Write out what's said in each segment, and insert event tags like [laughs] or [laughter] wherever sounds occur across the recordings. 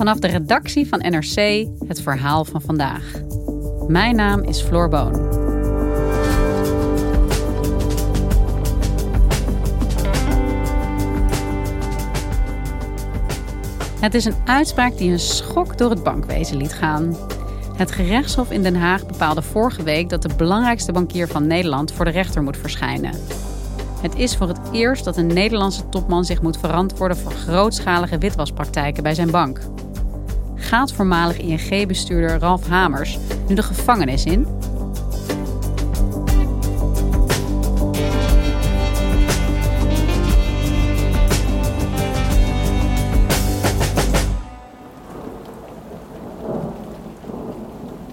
Vanaf de redactie van NRC het verhaal van vandaag. Mijn naam is Floor Boon. Het is een uitspraak die een schok door het bankwezen liet gaan. Het gerechtshof in Den Haag bepaalde vorige week dat de belangrijkste bankier van Nederland voor de rechter moet verschijnen. Het is voor het eerst dat een Nederlandse topman zich moet verantwoorden voor grootschalige witwaspraktijken bij zijn bank. Gaat voormalig ING-bestuurder Ralf Hamers nu de gevangenis in?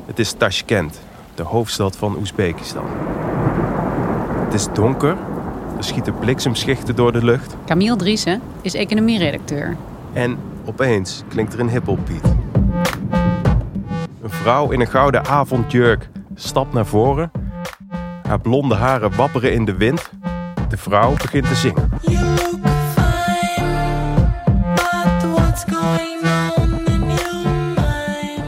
Het is Tashkent, de hoofdstad van Oezbekistan. Het is donker, er schieten bliksemschichten door de lucht. Camille Driessen is economieredacteur. En opeens klinkt er een hiphopbeat. Een vrouw in een gouden avondjurk stapt naar voren. Haar blonde haren wapperen in de wind. De vrouw begint te zingen. You look fine, but what's going on in your mind?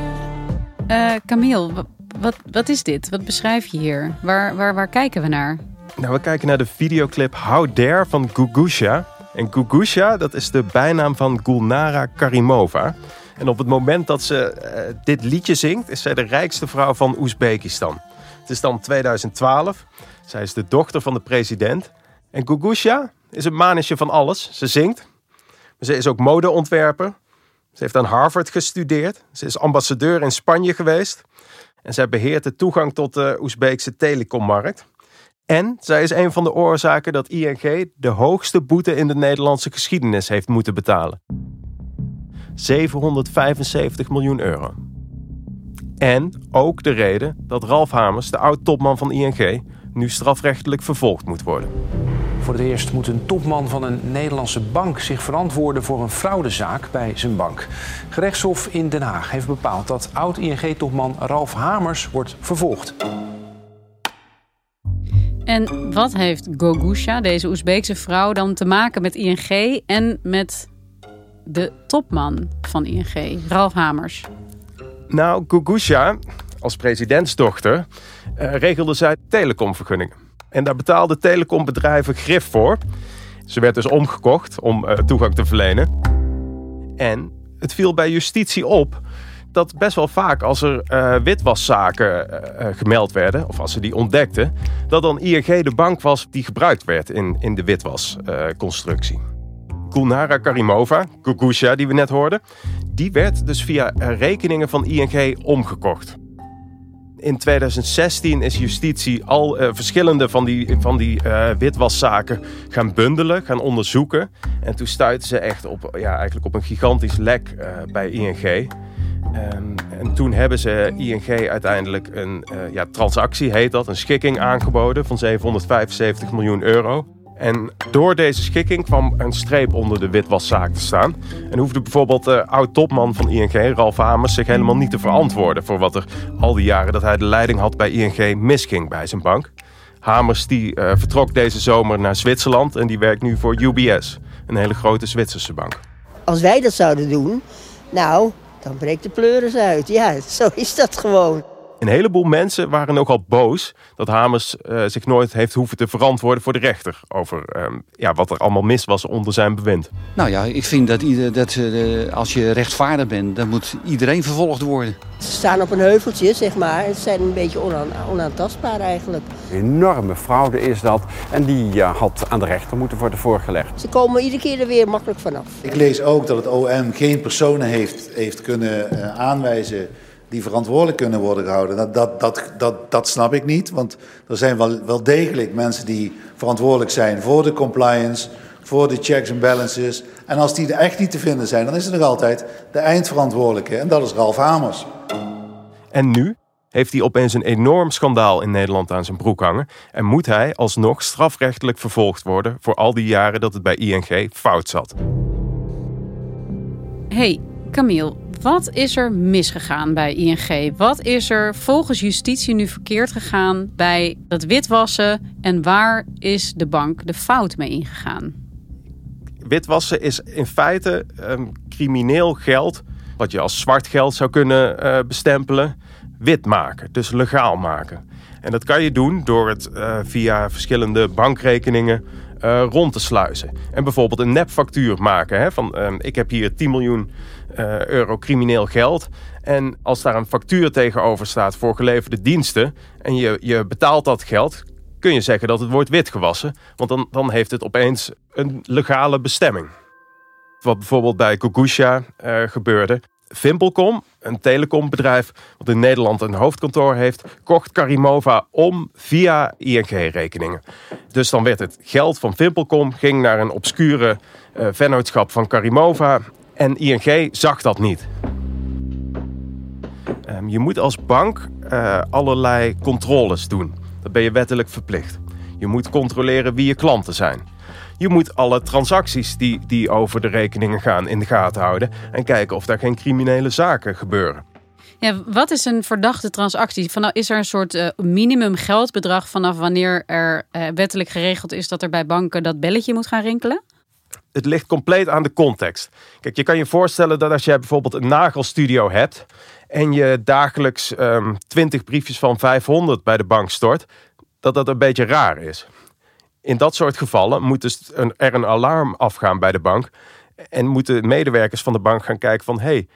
Eh Camille, wa- wat, wat is dit? Wat beschrijf je hier? Waar, waar, waar kijken we naar? Nou, we kijken naar de videoclip How Dare van Gugusha. En Gugusha, dat is de bijnaam van Gulnara Karimova. En op het moment dat ze eh, dit liedje zingt, is zij de rijkste vrouw van Oezbekistan. Het is dan 2012. Zij is de dochter van de president. En Gugusha is een manetje van alles. Ze zingt. Ze is ook modeontwerper. Ze heeft aan Harvard gestudeerd. Ze is ambassadeur in Spanje geweest. En zij beheert de toegang tot de Oezbeekse telecommarkt. En zij is een van de oorzaken dat ING de hoogste boete in de Nederlandse geschiedenis heeft moeten betalen. 775 miljoen euro. En ook de reden dat Ralf Hamers, de oud-topman van ING, nu strafrechtelijk vervolgd moet worden. Voor het eerst moet een topman van een Nederlandse bank zich verantwoorden voor een fraudezaak bij zijn bank. Gerechtshof in Den Haag heeft bepaald dat oud-ING-topman Ralf Hamers wordt vervolgd. En wat heeft Gogusha, deze Oezbeekse vrouw, dan te maken met ING en met de topman van ING, Ralf Hamers? Nou, Gugusha, als presidentsdochter, eh, regelde zij telecomvergunningen. En daar betaalde telecombedrijven grif voor. Ze werd dus omgekocht om eh, toegang te verlenen. En het viel bij justitie op dat best wel vaak als er eh, witwaszaken gemeld werden, of als ze die ontdekten, dat dan ING de bank was die gebruikt werd in, in de witwasconstructie. Gulnara Karimova, Gugusha die we net hoorden, die werd dus via rekeningen van ING omgekocht. In 2016 is justitie al eh, verschillende van die, van die eh, witwaszaken gaan bundelen, gaan onderzoeken. En toen stuitten ze echt op, ja, eigenlijk op een gigantisch lek eh, bij ING. Ehm, en toen hebben ze ING uiteindelijk een ja, transactie, heet dat, een schikking aangeboden van 775 miljoen euro. En door deze schikking kwam een streep onder de witwaszaak te staan. En hoefde bijvoorbeeld de oud-topman van ING, Ralf Hamers, zich helemaal niet te verantwoorden voor wat er al die jaren dat hij de leiding had bij ING misging bij zijn bank. Hamers die eh, vertrok deze zomer naar Zwitserland en die werkt nu voor UBS, een hele grote Zwitserse bank. Als wij dat zouden doen, nou, dan breekt de pleuris uit. Ja, [laughs] zo is dat gewoon. Een heleboel mensen waren nogal boos dat Hamers eh, zich nooit heeft hoeven te verantwoorden voor de rechter over ehm, ja, wat er allemaal mis was onder zijn bewind. Nou ja, ik vind dat, ieder, dat eh, als je rechtvaardig bent, dan moet iedereen vervolgd worden. Ze staan op een heuveltje, zeg maar. Ze zijn een beetje onaan, onaantastbaar eigenlijk. enorme fraude is dat. En die ja, had aan de rechter moeten worden voorgelegd. Ze komen iedere keer er weer makkelijk vanaf. Ik lees ook dat het OM geen personen heeft, heeft kunnen eh, aanwijzen die verantwoordelijk kunnen worden gehouden. Dat, dat, dat, dat, dat snap ik niet, want er zijn wel, wel degelijk mensen die verantwoordelijk zijn voor de compliance, voor de checks en balances. En als die er echt niet te vinden zijn, dan is er nog altijd de eindverantwoordelijke en dat is Ralf Hamers. En nu heeft hij opeens een enorm schandaal in Nederland aan zijn broek hangen. En moet hij alsnog strafrechtelijk vervolgd worden voor al die jaren dat het bij ING fout zat. Hey, Camille, wat is er misgegaan bij ING? Wat is er volgens justitie nu verkeerd gegaan bij het witwassen? En waar is de bank de fout mee ingegaan? Witwassen is in feite crimineel geld, wat je als zwart geld zou kunnen eh, bestempelen, wit maken, dus legaal maken. En dat kan je doen door het eh, via verschillende bankrekeningen eh, rond te sluizen. En bijvoorbeeld een nepfactuur maken. Hè, van ehm, ik heb hier 10 miljoen eh, euro crimineel geld. En als daar een factuur tegenover staat voor geleverde diensten. en je, je betaalt dat geld. kun je zeggen dat het wordt witgewassen. Want dan, dan heeft het opeens een legale bestemming. Wat bijvoorbeeld bij Gogusha eh, gebeurde. Vimpelcom, een telecombedrijf wat in Nederland een hoofdkantoor heeft, kocht Karimova om via ING-rekeningen. Dus dan werd het geld van Vimpelcom ging naar een obscure eh, vennootschap van Karimova en ING zag dat niet. Ehm, je moet als bank eh, allerlei controles doen. Dat ben je wettelijk verplicht. Je moet controleren wie je klanten zijn. Je moet alle transacties die, die over de rekeningen gaan in de gaten houden en kijken of daar geen criminele zaken gebeuren. Ja, wat is een verdachte transactie? Van, is er een soort eh, minimum geldbedrag vanaf wanneer er eh, wettelijk geregeld is dat er bij banken dat belletje moet gaan rinkelen? Het ligt compleet aan de context. Kijk, je kan je voorstellen dat als jij bijvoorbeeld een nagelstudio hebt en je dagelijks ehm 20 briefjes van 500 bij de bank stort, dat dat een beetje raar is. In dat soort gevallen moet dus er een alarm afgaan bij de bank. En moeten medewerkers van de bank gaan kijken van... hey,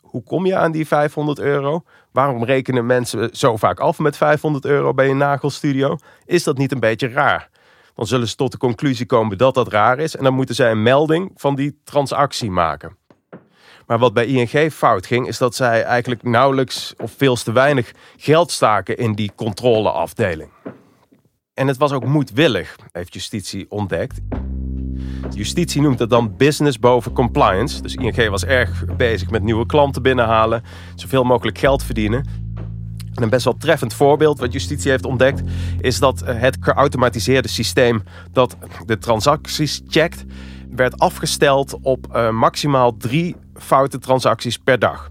hoe kom je aan die 500 euro? Waarom rekenen mensen zo vaak af met 500 euro bij een nagelstudio? Is dat niet een beetje raar? Dan zullen ze tot de conclusie komen dat dat raar is. En dan moeten zij een melding van die transactie maken. Maar wat bij ING fout ging, is dat zij eigenlijk nauwelijks of veel te weinig geld staken in die controleafdeling. En het was ook moedwillig, heeft justitie ontdekt. Justitie noemt het dan business boven compliance. Dus ING was erg bezig met nieuwe klanten binnenhalen, zoveel mogelijk geld verdienen. En een best wel treffend voorbeeld wat justitie heeft ontdekt, is dat eh, het geautomatiseerde systeem dat de transacties checkt, werd afgesteld op eh, maximaal drie foute transacties per dag.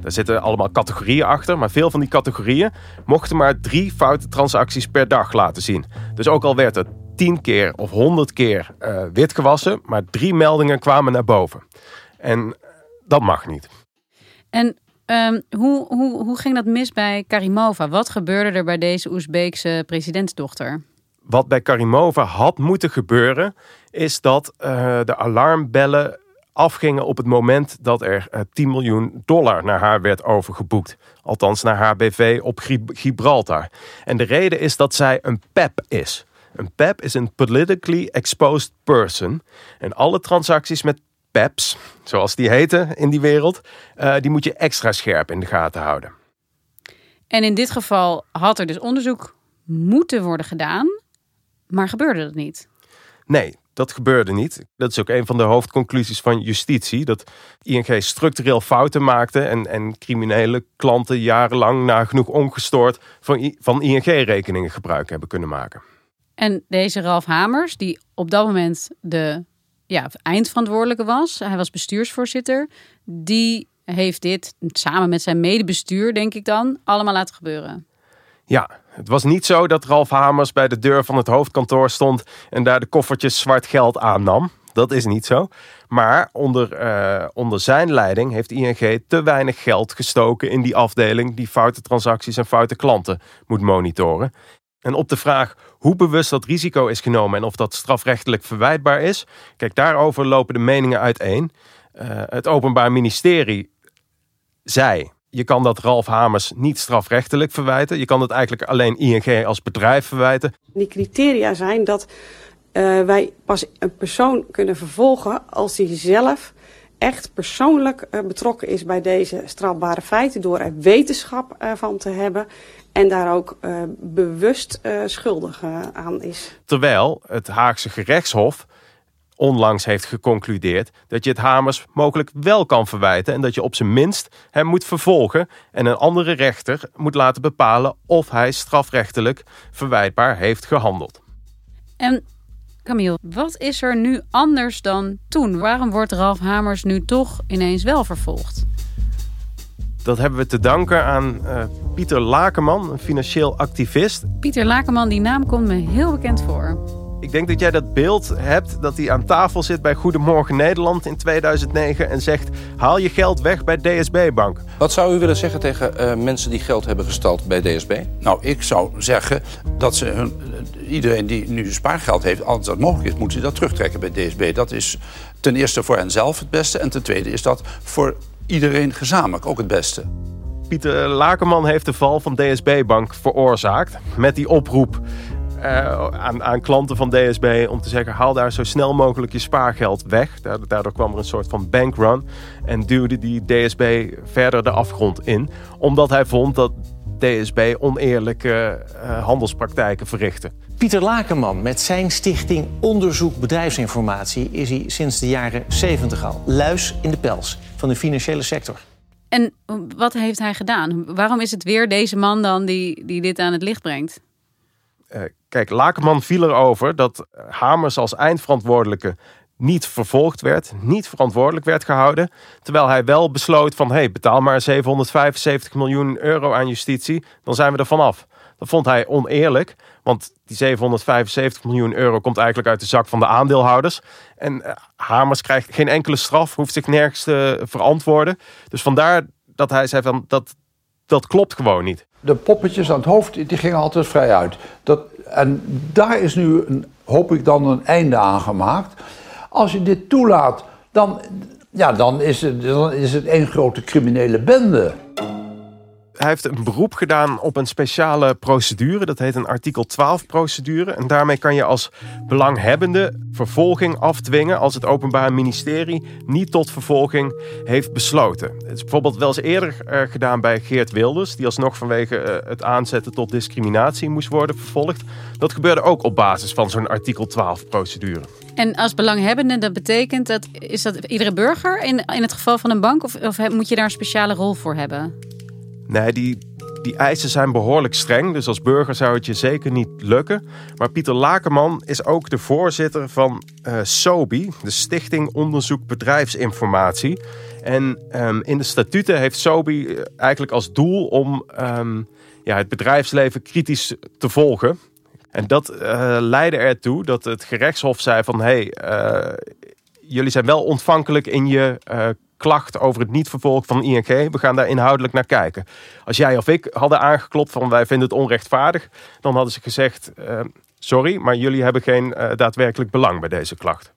Daar zitten allemaal categorieën achter, maar veel van die categorieën mochten maar drie foute transacties per dag laten zien. Dus ook al werd het 10 keer of 100 keer uh, wit gewassen, maar drie meldingen kwamen naar boven. En dat mag niet. En um, hoe, hoe, hoe ging dat mis bij Karimova? Wat gebeurde er bij deze Oezbeekse presidentsdochter? Wat bij Karimova had moeten gebeuren, is dat uh, de alarmbellen afgingen op het moment dat er uh, 10 miljoen dollar naar haar werd overgeboekt. Althans naar haar BV op Gibraltar. En de reden is dat zij een PEP is. Een PEP is een politically exposed person. En alle transacties met PEPs, zoals die heten in die wereld, uh, die moet je extra scherp in de gaten houden. En in dit geval had er dus onderzoek moeten worden gedaan, maar gebeurde dat niet? Nee, dat gebeurde niet. Dat is ook een van de hoofdconclusies van justitie. Dat ING structureel fouten maakte en, en criminele klanten jarenlang nagenoeg ongestoord van, van ING-rekeningen gebruik hebben kunnen maken. En deze Ralf Hamers, die op dat moment de ja, eindverantwoordelijke was, hij was bestuursvoorzitter, die heeft dit samen met zijn medebestuur, denk ik dan, allemaal laten gebeuren. Ja, het was niet zo dat Ralf Hamers bij de deur van het hoofdkantoor stond en daar de koffertjes zwart geld aannam. Dat is niet zo. Maar onder, uh, onder zijn leiding heeft ING te weinig geld gestoken in die afdeling die foute transacties en foute klanten moet monitoren. En op de vraag hoe bewust dat risico is genomen en of dat strafrechtelijk verwijtbaar is, kijk, daarover lopen de meningen uiteen. Uh, het Openbaar Ministerie zei je kan dat Ralf Hamers niet strafrechtelijk verwijten. Je kan het eigenlijk alleen ING als bedrijf verwijten. Die criteria zijn dat uh, wij pas een persoon kunnen vervolgen als hij zelf echt persoonlijk uh, betrokken is bij deze strafbare feiten door er wetenschap van te hebben en daar ook uh, bewust schuldig aan is. Terwijl het Haagse gerechtshof onlangs heeft geconcludeerd dat je het Hamers mogelijk wel kan verwijten en dat je op zijn minst hem moet vervolgen en een andere rechter moet laten bepalen of hij strafrechtelijk verwijtbaar heeft gehandeld. En Camille, wat is er nu anders dan toen? Waarom wordt Ralf Hamers nu toch ineens wel vervolgd? Dat hebben we te danken aan eh, Pieter Lakenman, een financieel activist. Pieter Lakenman, die naam komt me heel bekend voor. Ik denk dat jij dat beeld hebt dat hij aan tafel zit bij Goedemorgen Nederland in 2009 en zegt: haal je geld weg bij DSB Bank. Wat zou u willen zeggen tegen eh, mensen die geld hebben gestald bij DSB? Nou, ik zou zeggen dat ze hun, iedereen die nu spaargeld heeft, als dat mogelijk is, moet ze dat terugtrekken bij DSB. Dat is ten eerste voor hen zelf het beste en ten tweede is dat voor iedereen gezamenlijk ook het beste. Pieter Lakenman heeft de val van DSB Bank veroorzaakt met die oproep eh, aan, aan klanten van DSB om te zeggen: haal daar zo snel mogelijk je spaargeld weg. Daardoor, daardoor kwam er een soort van bankrun en duwde die DSB verder de afgrond in, omdat hij vond dat DSB oneerlijke eh, handelspraktijken verrichtte. Pieter Lakenman met zijn stichting Onderzoek Bedrijfsinformatie is hij sinds de jaren 70 al. Luis in de pels van de financiële sector. En wat heeft hij gedaan? Waarom is het weer deze man dan die, die dit aan het licht brengt? Uh, kijk, Lakenman viel erover dat Hamers als eindverantwoordelijke niet vervolgd werd, niet verantwoordelijk werd gehouden. Terwijl hij wel besloot van, hey, betaal maar 775 miljoen euro aan justitie, dan zijn we er vanaf. Dat vond hij oneerlijk, want die 775 miljoen euro komt eigenlijk uit de zak van de aandeelhouders. En uh, Hamers krijgt geen enkele straf, hoeft zich nergens te verantwoorden. Dus vandaar dat hij zei van, dat, dat klopt gewoon niet. De poppetjes aan het hoofd, die gingen altijd vrij uit. Dat, en daar is nu, een, hoop ik dan, een einde aan gemaakt. Als je dit toelaat, dan, ja, dan, is, het, dan is het één grote criminele bende. Hij heeft een beroep gedaan op een speciale procedure. Dat heet een artikel 12 procedure. En daarmee kan je als belanghebbende vervolging afdwingen als het Openbaar Ministerie niet tot vervolging heeft besloten. Het is bijvoorbeeld wel eens eerder uh, gedaan bij Geert Wilders, die alsnog vanwege uh, het aanzetten tot discriminatie moest worden vervolgd. Dat gebeurde ook op basis van zo'n artikel 12 procedure. En als belanghebbende, dat betekent dat is dat iedere burger in, in het geval van een bank of, of moet je daar een speciale rol voor hebben? Nee, die, die eisen zijn behoorlijk streng. Dus als burger zou het je zeker niet lukken. Maar Pieter Lakenman is ook de voorzitter van uh, SOBI, de Stichting Onderzoek Bedrijfsinformatie. En um, in de statuten heeft SOBI eigenlijk als doel om um, ja, het bedrijfsleven kritisch te volgen. En dat uh, leidde ertoe dat het gerechtshof zei van... hé, hey, jullie zijn wel ontvankelijk in je klacht over het niet vervolgen van ING. We gaan daar inhoudelijk naar kijken. Als jij of ik hadden aangeklopt van wij vinden het onrechtvaardig, dan hadden ze gezegd: uh, sorry, maar jullie hebben geen uh, daadwerkelijk belang bij deze klacht.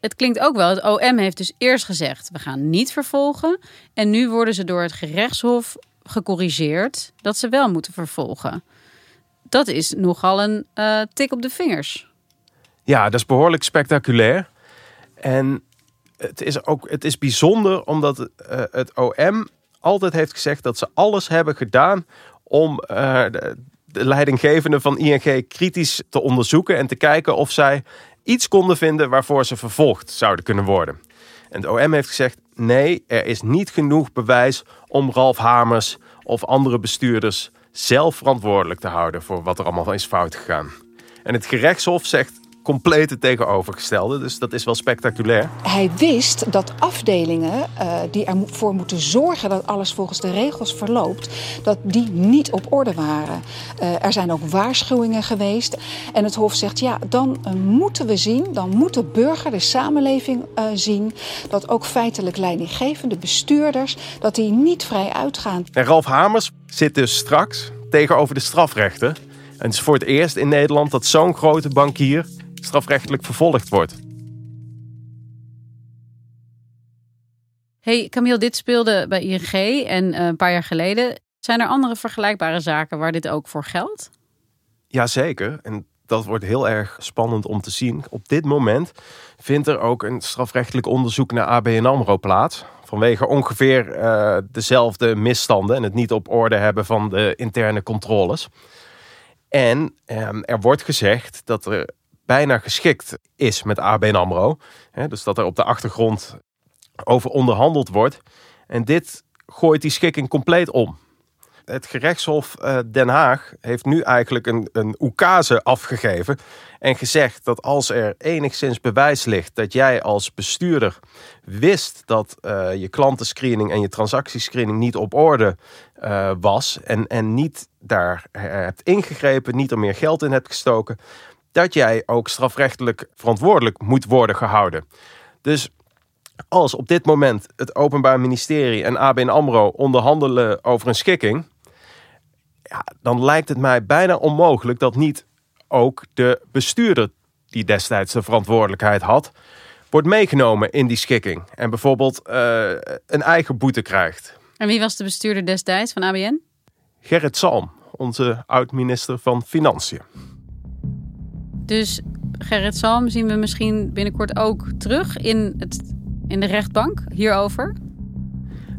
Het klinkt ook wel, het OM heeft dus eerst gezegd: we gaan niet vervolgen. En nu worden ze door het gerechtshof gecorrigeerd dat ze wel moeten vervolgen. Dat is nogal een uh, tik op de vingers. Ja, dat is behoorlijk spectaculair. En het is ook het is bijzonder omdat uh, het OM altijd heeft gezegd dat ze alles hebben gedaan om uh, de, de leidinggevende van ING kritisch te onderzoeken en te kijken of zij iets konden vinden waarvoor ze vervolgd zouden kunnen worden. En het OM heeft gezegd: nee, er is niet genoeg bewijs om Ralf Hamers of andere bestuurders zelf verantwoordelijk te houden voor wat er allemaal is fout gegaan. En het gerechtshof zegt compleet het tegenovergestelde. Dus dat is wel spectaculair. Hij wist dat afdelingen uh, die ervoor moeten zorgen dat alles volgens de regels verloopt, dat die niet op orde waren. Uh, er zijn ook waarschuwingen geweest. En het Hof zegt ja, dan uh, moeten we zien, dan moet de burger, de samenleving zien, dat ook feitelijk leidinggevende bestuurders, dat die niet vrij uitgaan. En Ralf Hamers zit dus straks tegenover de strafrechter. En het is voor het eerst in Nederland dat zo'n grote bankier strafrechtelijk vervolgd wordt. Hey Camille, dit speelde bij ING en een paar jaar geleden. Zijn er andere vergelijkbare zaken waar dit ook voor geldt? Jazeker. En dat wordt heel erg spannend om te zien. Op dit moment vindt er ook een strafrechtelijk onderzoek naar ABN AMRO plaats. Vanwege ongeveer uh, dezelfde misstanden en het niet op orde hebben van de interne controles. En um, er wordt gezegd dat er bijna geschikt is met ABN AMRO. Dus dat er op de achtergrond over onderhandeld wordt. En dit gooit die schikking compleet om. Het gerechtshof eh, Den Haag heeft nu eigenlijk een, een oekase afgegeven. En gezegd dat als er enigszins bewijs ligt dat jij als bestuurder wist dat eh, je klantenscreening en je transactiescreening niet op orde eh, was. En, en niet daar hebt ingegrepen, niet er meer geld in hebt gestoken. Dat jij ook strafrechtelijk verantwoordelijk moet worden gehouden. Dus als op dit moment het Openbaar Ministerie en ABN AMRO onderhandelen over een schikking, ja, dan lijkt het mij bijna onmogelijk dat niet ook de bestuurder die destijds de verantwoordelijkheid had, wordt meegenomen in die schikking en bijvoorbeeld eh, een eigen boete krijgt. En wie was de bestuurder destijds van ABN? Gerrit Salm, onze oud-minister van Financiën. Dus Gerrit Salm zien we misschien binnenkort ook terug in, het, in de rechtbank hierover.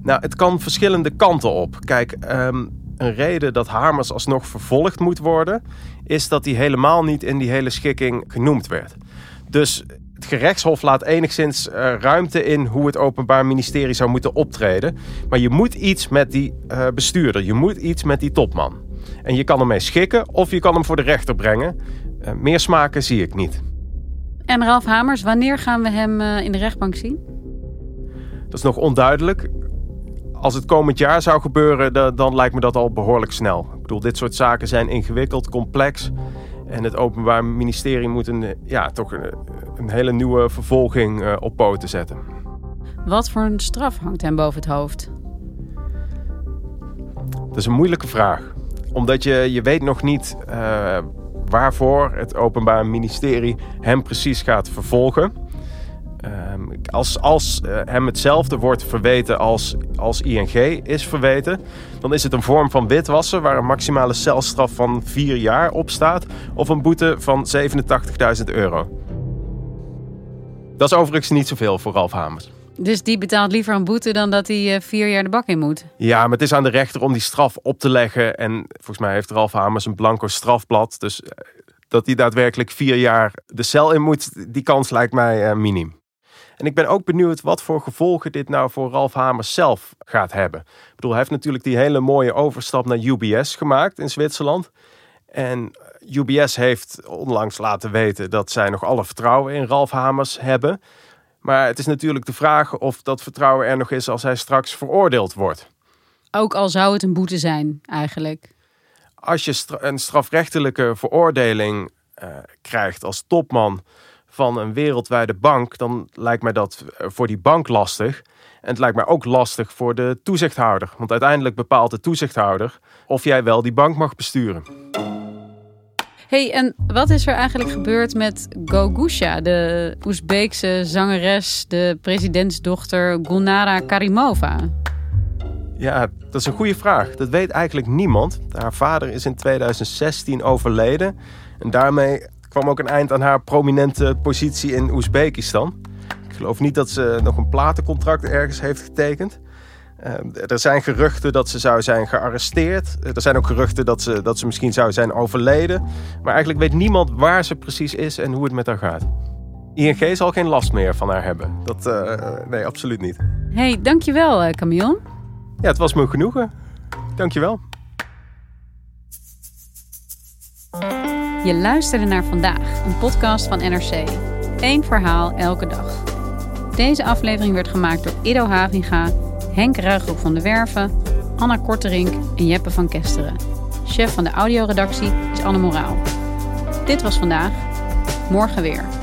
Nou, het kan verschillende kanten op. Kijk, ehm, een reden dat Hamers alsnog vervolgd moet worden, is dat hij helemaal niet in die hele schikking genoemd werd. Dus het gerechtshof laat enigszins eh, ruimte in hoe het Openbaar Ministerie zou moeten optreden. Maar je moet iets met die eh, bestuurder, je moet iets met die topman. En je kan ermee schikken of je kan hem voor de rechter brengen. Eh, meer smaken zie ik niet. En Ralf Hamers, wanneer gaan we hem eh, in de rechtbank zien? Dat is nog onduidelijk. Als het komend jaar zou gebeuren, da- dan lijkt me dat al behoorlijk snel. Ik bedoel, dit soort zaken zijn ingewikkeld, complex. En het Openbaar Ministerie moet een, ja, toch een, een hele nieuwe vervolging eh, op poten zetten. Wat voor een straf hangt hem boven het hoofd? Dat is een moeilijke vraag. Omdat je, je weet nog niet waarvoor het Openbaar Ministerie hem precies gaat vervolgen. Ehm, als als eh, hem hetzelfde wordt verweten als, als ING is verweten, dan is het een vorm van witwassen waar een maximale celstraf van vier jaar op staat of een boete van 87.000 euro. Dat is overigens niet zoveel voor Ralf Hamers. Dus die betaalt liever een boete dan dat hij eh, vier jaar de bak in moet. Ja, maar het is aan de rechter om die straf op te leggen. En volgens mij heeft Ralf Hamers een blanco strafblad. Dus eh, dat hij daadwerkelijk vier jaar de cel in moet, die kans lijkt mij eh, miniem. En ik ben ook benieuwd wat voor gevolgen dit nou voor Ralf Hamers zelf gaat hebben. Ik bedoel, hij heeft natuurlijk die hele mooie overstap naar UBS gemaakt in Zwitserland. En UBS heeft onlangs laten weten dat zij nog alle vertrouwen in Ralf Hamers hebben. Maar het is natuurlijk de vraag of dat vertrouwen er nog is als hij straks veroordeeld wordt. Ook al zou het een boete zijn, eigenlijk. Als je een strafrechtelijke veroordeling eh, krijgt als topman van een wereldwijde bank, dan lijkt mij dat eh, voor die bank lastig. En het lijkt mij ook lastig voor de toezichthouder. Want uiteindelijk bepaalt de toezichthouder of jij wel die bank mag besturen. Hey, en wat is er eigenlijk gebeurd met Gogusha, de Oezbeekse zangeres, de presidentsdochter Gulnara Karimova? Ja, dat is een goede vraag. Dat weet eigenlijk niemand. Haar vader is in 2016 overleden. En daarmee kwam ook een eind aan haar prominente positie in Oezbekistan. Ik geloof niet dat ze nog een platencontract ergens heeft getekend. Eh, er zijn geruchten dat ze zou zijn gearresteerd. Eh, Er zijn ook geruchten dat ze, dat ze misschien zou zijn overleden. Maar eigenlijk weet niemand waar ze precies is en hoe het met haar gaat. ING zal geen last meer van haar hebben. Dat, eh, nee, absoluut niet. hey, dankjewel, eh Camille. Ja, het was me genoegen. Dankjewel. Je luisterde naar vandaag, een podcast van NRC. Eén verhaal elke dag. Deze aflevering werd gemaakt door Ido Havinga, Henk Ruigrok van de Werven, Anna Korterink en Jeppe van Kesteren. Chef van de audioredactie is Anne Moraal. Dit was vandaag. Morgen weer.